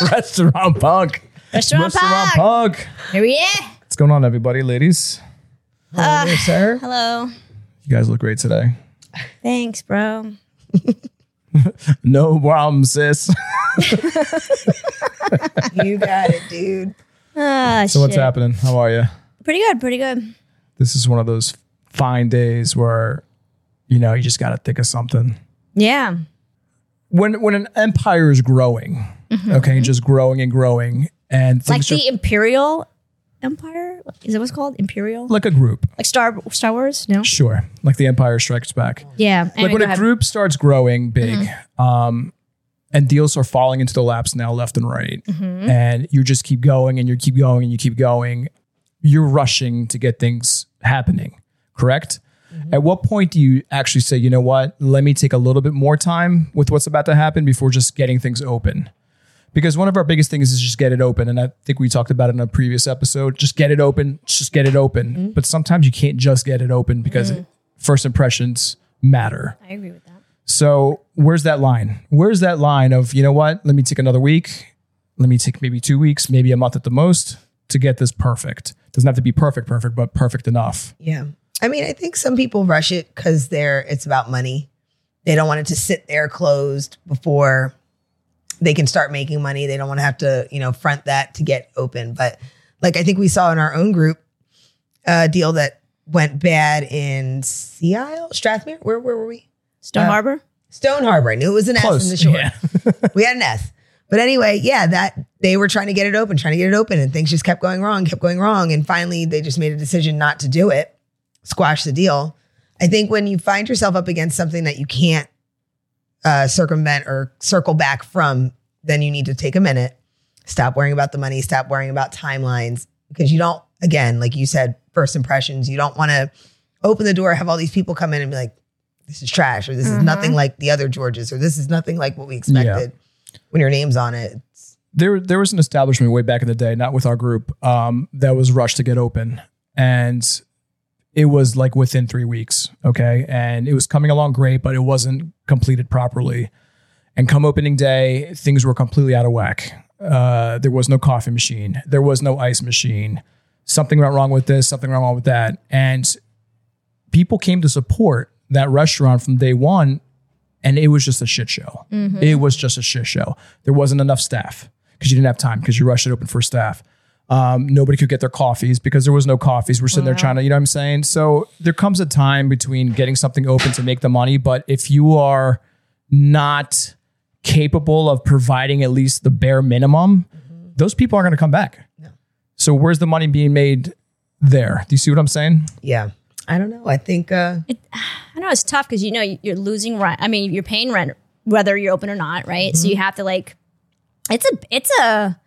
Restaurant Punk. Restaurant, Restaurant Punk. Punk. Here we are. What's going on, everybody, ladies? Hello there, sir. Hello. You guys look great today. Thanks, bro. No problem, sis. You got it, dude. Ah, So what's happening? How are you? Pretty good. Pretty good. This is one of those fine days where, you know, you just got to think of something. Yeah. When when an empire is growing, okay, just growing and growing, and Mm-hmm. Like the just, Imperial Empire. Is that what's called Imperial? like a group, Like Star Star Wars? No. sure, like the Empire Strikes Back. Yeah. like Anyway, when a ahead. Mm-hmm. group starts growing big um and deals are falling into the laps now left and right Mm-hmm. and you just keep going and you keep going and you keep going you're rushing to get things happening correct Mm-hmm. at what point do you actually say you know what let me take a little bit more time with what's about to happen before just getting things open because one of our biggest things is just get it open and i think we talked about it in a previous episode just get it open just get it open Mm-hmm. but sometimes you can't just get it open because first impressions matter I agree with that. so where's that line? Where's that line of, you know what? Let me take another week. Let me take maybe two weeks, maybe a month at the most to get this perfect. Doesn't have to be perfect, perfect, but perfect enough. Yeah. I mean, I think some people rush it because they're it's about money. They don't want it to sit there closed before they can start making money. They don't want to have to, you know, front that to get open. But like I think we saw in our own group a deal that went bad in Sea Isle, Strathmere. Where where were we? Stone Uh, Harbor. Stone Harbor. I knew it was an S in the short. Yeah. we had an S. But anyway, yeah, that they were trying to get it open, trying to get it open, and things just kept going wrong, kept going wrong. And finally, they just made a decision not to do it, squash the deal. I think when you find yourself up against something that you can't uh, circumvent or circle back from, then you need to take a minute, stop worrying about the money, stop worrying about timelines, because you don't, again, like you said, first impressions, you don't want to open the door, have all these people come in and be like, this is trash, or this is nothing like the other Georges, or this is nothing like what we expected when your name's on it. There, there was an establishment way back in the day, not with our group, um, that was rushed to get open. And it was like within three weeks. Okay. And it was coming along great, but it wasn't completed properly. And come opening day, things were completely out of whack. Uh, there was no coffee machine. There was no ice machine. Something went wrong with this, something went wrong with that. And people came to support that restaurant from day one. And it was just a shit show. It was just a shit show. There wasn't enough staff because you didn't have time because you rushed it open for staff. Um, nobody could get their coffees because there was no coffees. We're sitting there trying to, you know what I'm saying? So there comes a time between getting something open to make the money. But if you are not capable of providing at least the bare minimum, those people aren't going to come back. So where's the money being made there? Do you see what I'm saying? yeah. I don't know. I think uh, I know it's tough because you know you're losing rent. I mean, you're paying rent whether you're open or not, right? So you have to like, it's a, it's a,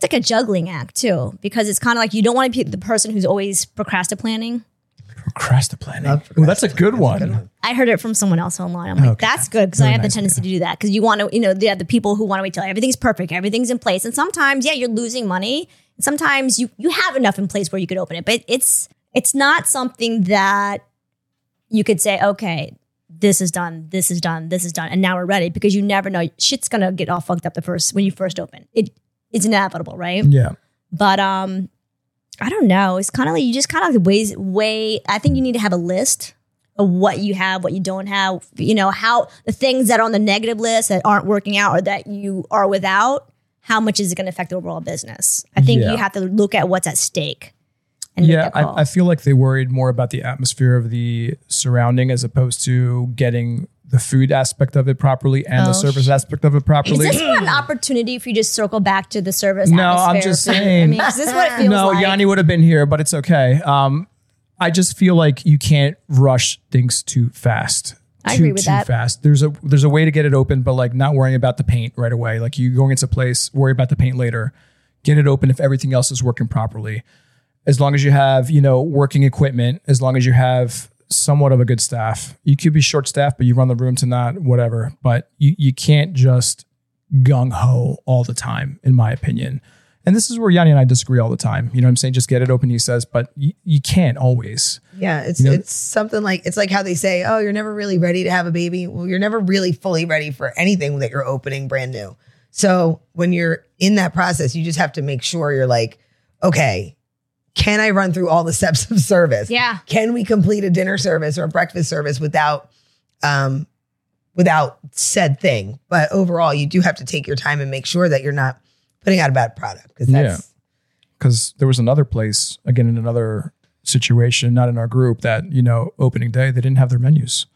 it's like a juggling act too because it's kind of like you don't want to be the person who's always procrastinating. Procrastinating. Love Ooh, that's a good one. I heard it from someone else online. I'm like, Okay. that's good because I Very have the nice tendency to do that because you want to, you know, they have the people who want to wait till everything's perfect, everything's in place, and sometimes, yeah, you're losing money. Sometimes you you have enough in place where you could open it, but it's it's not something that you could say, okay, this is done, this is done, this is done, and now we're ready because you never know. Shit's gonna get all fucked up the first when you first open. It it's inevitable, right? Yeah. But um, I don't know. It's kind of like you just kind of ways way. I think you need to have a list of what you have, what you don't have. You know how the things that are on the negative list that aren't working out or that you are without. How much is it going to affect the overall business? I think Yeah. you have to look at what's at stake. And Yeah. I, I feel like they worried more about the atmosphere of the surrounding as opposed to getting the food aspect of it properly and the Oh, service aspect of it properly. Is this an opportunity for you to circle back to the service? No, I'm just food? I saying. mean, 'cause this what it feels no, like. Yanni would have been here, but it's okay. Um, I just feel like you can't rush things too fast. I too, agree with too that. fast. There's a there's a way to get it open, but like not worrying about the paint right away. Like you going into place, worry about the paint later. Get it open if everything else is working properly. As long as you have, you know, working equipment, as long as you have somewhat of a good staff. You could be short staffed, but you run the room to not whatever. But you you can't just gung ho all the time, in my opinion. And this is where Yanni and I disagree all the time. You know what I'm saying? Just get it open, he says, but you, you can't always. Yeah, it's You know- it's something like it's like how they say, "Oh, you're never really ready to have a baby." Well, you're never really fully ready for anything that you're opening brand new. So when you're in that process, you just have to make sure you're like, okay, can I run through all the steps of service? Yeah. Can we complete a dinner service or a breakfast service without um without said thing? But overall, you do have to take your time and make sure that you're not putting out a bad product because that's because there was another place again in another situation, not in our group, that you know opening day they didn't have their menus.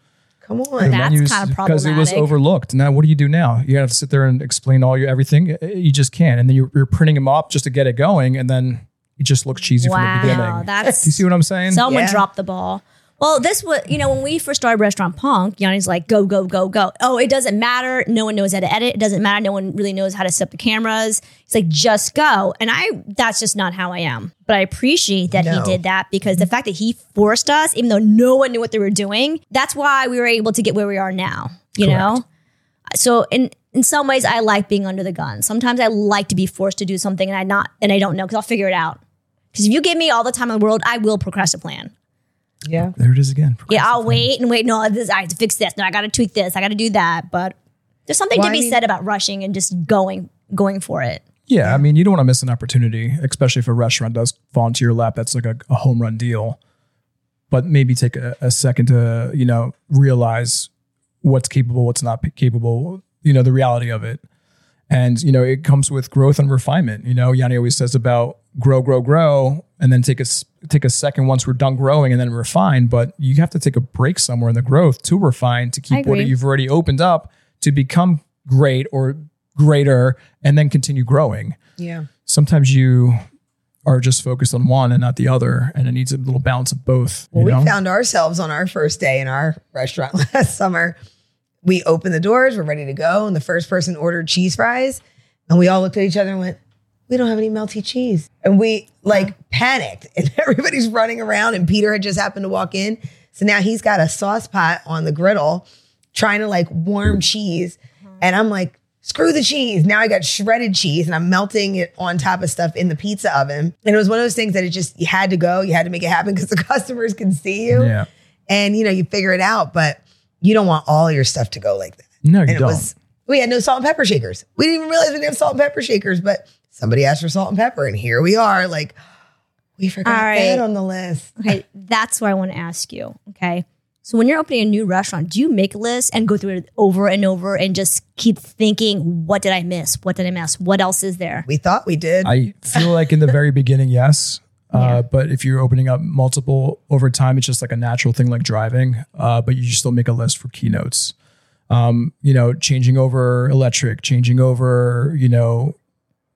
come Their on. That's menus kinda problematic. because it was overlooked. Now, what do you do now? You have to sit there and explain all your everything. You just can't, and then you're, you're printing them up just to get it going, and then it just looks cheesy from the Wow, beginning. that's do you see what I'm saying? Someone Yeah. dropped the ball. Well, this was, you know, when we first started Restaurant Punk, Yanni's like, go, go, go, go. Oh, it doesn't matter. No one knows how to edit. It doesn't matter. No one really knows how to set up the cameras. He's like, just go. And I, that's just not how I am. But I appreciate that No. he did that because the fact that he forced us, even though no one knew what they were doing, that's why we were able to get where we are now, you know? So in, in some ways, I like being under the gun. Sometimes I like to be forced to do something and I not, and I don't know because I'll figure it out. Because if you give me all the time in the world, I will procrastinate a plan. Yeah. there it is again. Yeah, I'll wait and wait. No, this, I have to fix this. No, I got to tweak this. I got to do that. But there's something Well, to I be mean- said about rushing and just going going for it. Yeah, I mean, you don't want to miss an opportunity, especially if a restaurant does fall into your lap. That's like a, a home run deal. But maybe take a, a second to, you know, realize what's capable, what's not p- capable, you know, the reality of it. And, you know, it comes with growth and refinement. You know, Yanni always says about grow, grow, grow, and then take a, take a second once we're done growing and then refine. But you have to take a break somewhere in the growth to refine, to keep what you've already opened up to become great or greater and then continue growing Yeah. sometimes you are just focused on one and not the other, and it needs a little balance of both. Well, you know? we found ourselves on our first day in our restaurant last summer. We opened the doors, we're ready to go, and the first person ordered cheese fries, and we all looked at each other and went, "We don't have any melty cheese," and we like panicked, and everybody's running around, and Peter had just happened to walk in, so now he's got a sauce pot on the griddle, trying to like warm cheese, uh-huh. and I'm like. Screw the cheese. Now I got shredded cheese and I'm melting it on top of stuff in the pizza oven. And it was one of those things that it just, you had to go, you had to make it happen because the customers can see you yeah, and you know you figure it out but you don't want all your stuff to go like that no, you and it don't. was we had no salt and pepper shakers we didn't even realize we didn't have salt and pepper shakers but somebody asked for salt and pepper and here we are like we forgot All right. that on the list Okay, that's what I want to ask you. Okay. So when you're opening a new restaurant, do you make a list and go through it over and over and just keep thinking, what did I miss? What did I miss? What else is there? we thought we did I feel like in the very beginning, yes. Uh, Yeah. But if you're opening up multiple over time, it's just like a natural thing, like driving. Uh, but you still make a list for keynotes. Um, you know, changing over electric, changing over, you know,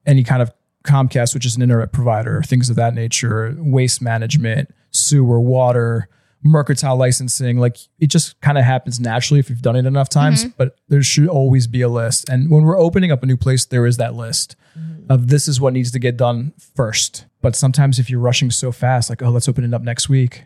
any kind of Comcast, which is an internet provider, things of that nature, waste management, sewer, water, mercantile licensing. Like it just kind of happens naturally if you've done it enough times, but there should always be a list. And when we're opening up a new place, there is that list of this is what needs to get done first. But sometimes if you're rushing so fast, like, oh, let's open it up next week,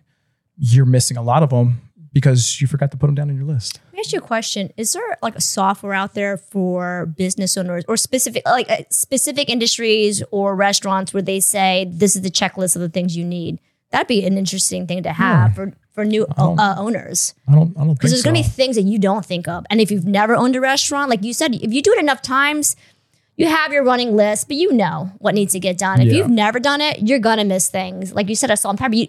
you're missing a lot of them because you forgot to put them down on your list. Let me ask you a question. Is there like a software out there for business owners or specific like uh, specific industries or restaurants where they say this is the checklist of the things you need? That'd be an interesting thing to have for for new uh, owners I don't, I don't think because there's so. going to be things that you don't think of. And if you've never owned a restaurant, like you said, if you do it enough times, you have your running list, but you know what needs to get done. If Yeah. you've never done it, you're gonna miss things. Like you said, a salt and pepper. You,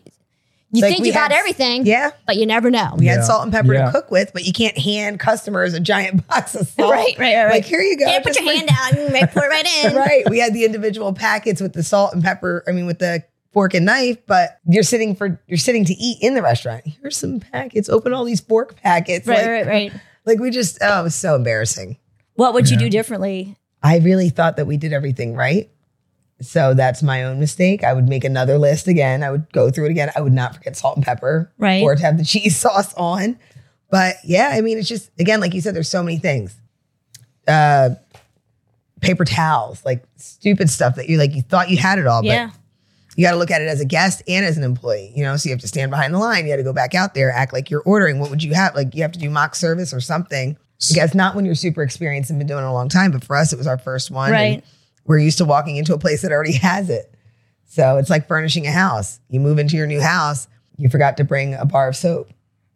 you Like think we you got everything, yeah but you never know. we Yeah. had salt and pepper Yeah. to cook with but you can't hand customers a giant box of salt Right, right, right, right. like here you go Can't put your bring- hand out and right, pour it right in. right. We had the individual packets with the salt and pepper. I mean, with the fork and knife. But you're sitting for you're sitting to eat in the restaurant. Here's some packets. Open all these fork packets. Right, like, right, right. like we just oh, it was so embarrassing. What would you do differently? I really thought that we did everything right. So that's my own mistake. I would make another list again. I would go through it again. I would not forget salt and pepper, Right. Or to have the cheese sauce on. But yeah, I mean, it's just again, like you said, there's so many things. Uh, paper towels, like stupid stuff that you like. You thought you had it all, Yeah. but you got to look at it as a guest and as an employee. You know, so you have to stand behind the line. You got to go back out there, act like you're ordering. What would you have? Like you have to do mock service or something. I guess not when you're super experienced and been doing it a long time, but for us, it was our first one. and Right. we're used to walking into a place that already has it. So it's like furnishing a house. You move into your new house, you forgot to bring a bar of soap.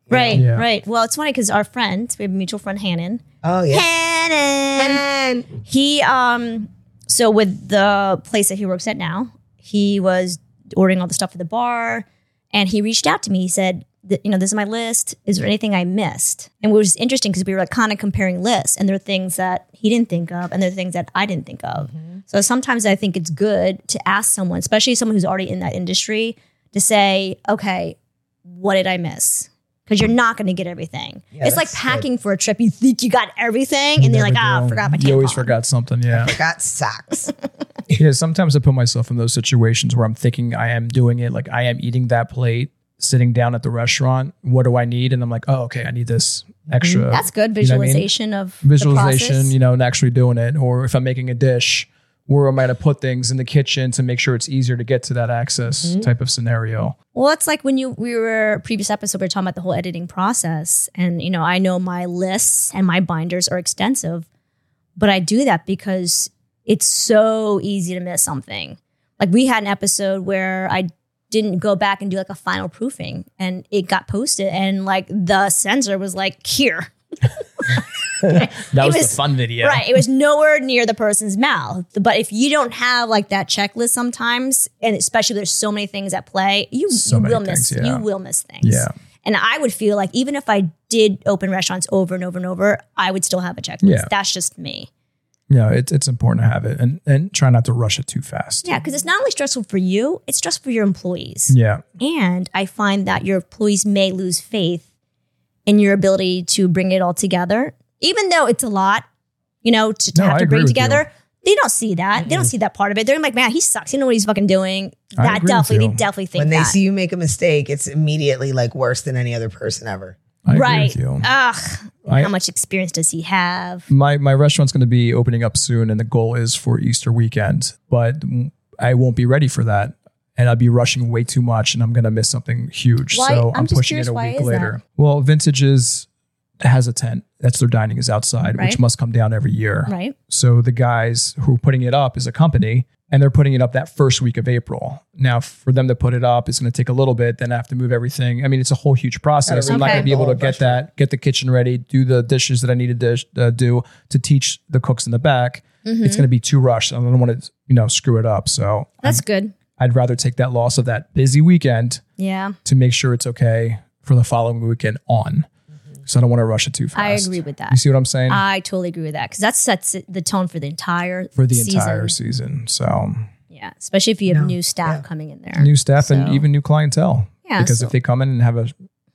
Right, Yeah. right. Well, it's funny because our friend, we have a mutual friend, Hannon. Oh yeah. Hannon. And He um so with the place that he works at now, he was ordering all the stuff for the bar and he reached out to me. He said, th- you know, this is my list. Is there anything I missed? And it was interesting because we were like kind of comparing lists and there are things that he didn't think of and there are things that I didn't think of. So sometimes I think it's good to ask someone, especially someone who's already in that industry, to say, okay, what did I miss? Because you're not going to get everything. Yeah, it's like that's packing for a trip. You think you got everything, and then you're like, ah, Never I forgot my tampon. You always forgot something. Yeah. got socks. Yeah, sometimes I put myself in those situations where I'm thinking I am doing it, like I am eating that plate, sitting down at the restaurant. What do I need? And I'm like, oh, okay, I need this extra. Mm-hmm. That's good You know I mean? visualization of Visualization, you know, and actually doing it. Or if I'm making a dish, where am I going to put things in the kitchen to make sure it's easier to get to that access Mm-hmm. type of scenario? Well, it's like when you we were previous episode we were talking about the whole editing process, and you know I know my lists and my binders are extensive, but I do that because it's so easy to miss something. Like we had an episode where I didn't go back and do like a final proofing, and it got posted, and like the censor was like, "Here." That was, was- the fun video. Right. It was nowhere near the person's mouth. But if you don't have like that checklist sometimes, and especially there's so many things at play, you, So you will miss things, yeah. you will miss things. Yeah. And I would feel like even if I did open restaurants over and over and over, I would still have a checklist. Yeah. That's just me. Yeah, it's it's important to have it and and try not to rush it too fast. Yeah, because it's not only stressful for you, it's stressful for your employees. Yeah. And I find that your employees may lose faith in your ability to bring it all together, even though it's a lot, you know, to, to No, have I to bring with together. They don't see that. They don't see that part of it. They're like, man, he sucks. You know what he's fucking doing. That definitely, they definitely think when they that. see you make a mistake, it's immediately like worse than any other person ever. I agree right. with you. Ugh. I- how much experience does he have? my my restaurant's going to be opening up soon and the goal is for easter weekend but i won't be ready for that and i'll be rushing way too much and i'm going to miss something huge Why- so I'm i'm, pushing curious, it a week later well vintage is has a tent that's their dining is outside Right. which must come down every year Right. so the guys who are putting it up is a company and they're putting it up that first week of April. Now, for them to put it up, it's going to take a little bit. Then I have to move everything. I mean, it's a whole huge process. I'm not going to be able to get that, get the kitchen ready, do the dishes that I need to dish, uh, do to teach the cooks in the back. Mm-hmm. It's going to be too rushed. I don't want to, you know, screw it up. So That's good. I'd rather take that loss of that busy weekend Yeah. to make sure it's okay for the following weekend on. So I don't want to rush it too fast. I agree with that. You see what I'm saying? I totally agree with that because that sets the tone for the entire for the season. entire season. So Yeah, especially if you have No. new staff Yeah. coming in there. new staff and even new clientele. Yeah, because so- if they come in and have a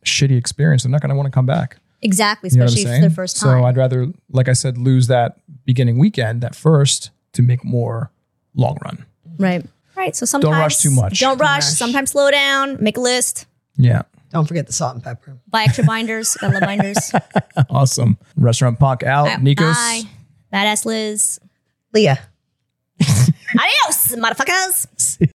shitty experience, they're not going to want to come back. exactly, You know what I'm especially saying? for the first time. So I'd rather, like I said, lose that beginning weekend, that first, to make more long run. right, right. So sometimes don't rush too much. Don't rush. rush. Sometimes slow down. Make a list. Yeah, Don't forget the salt and pepper. Buy extra binders. Got love binders. awesome. Restaurant Punk out. Nikos. Bye. Badass Liz. Leah. Adios, motherfuckers.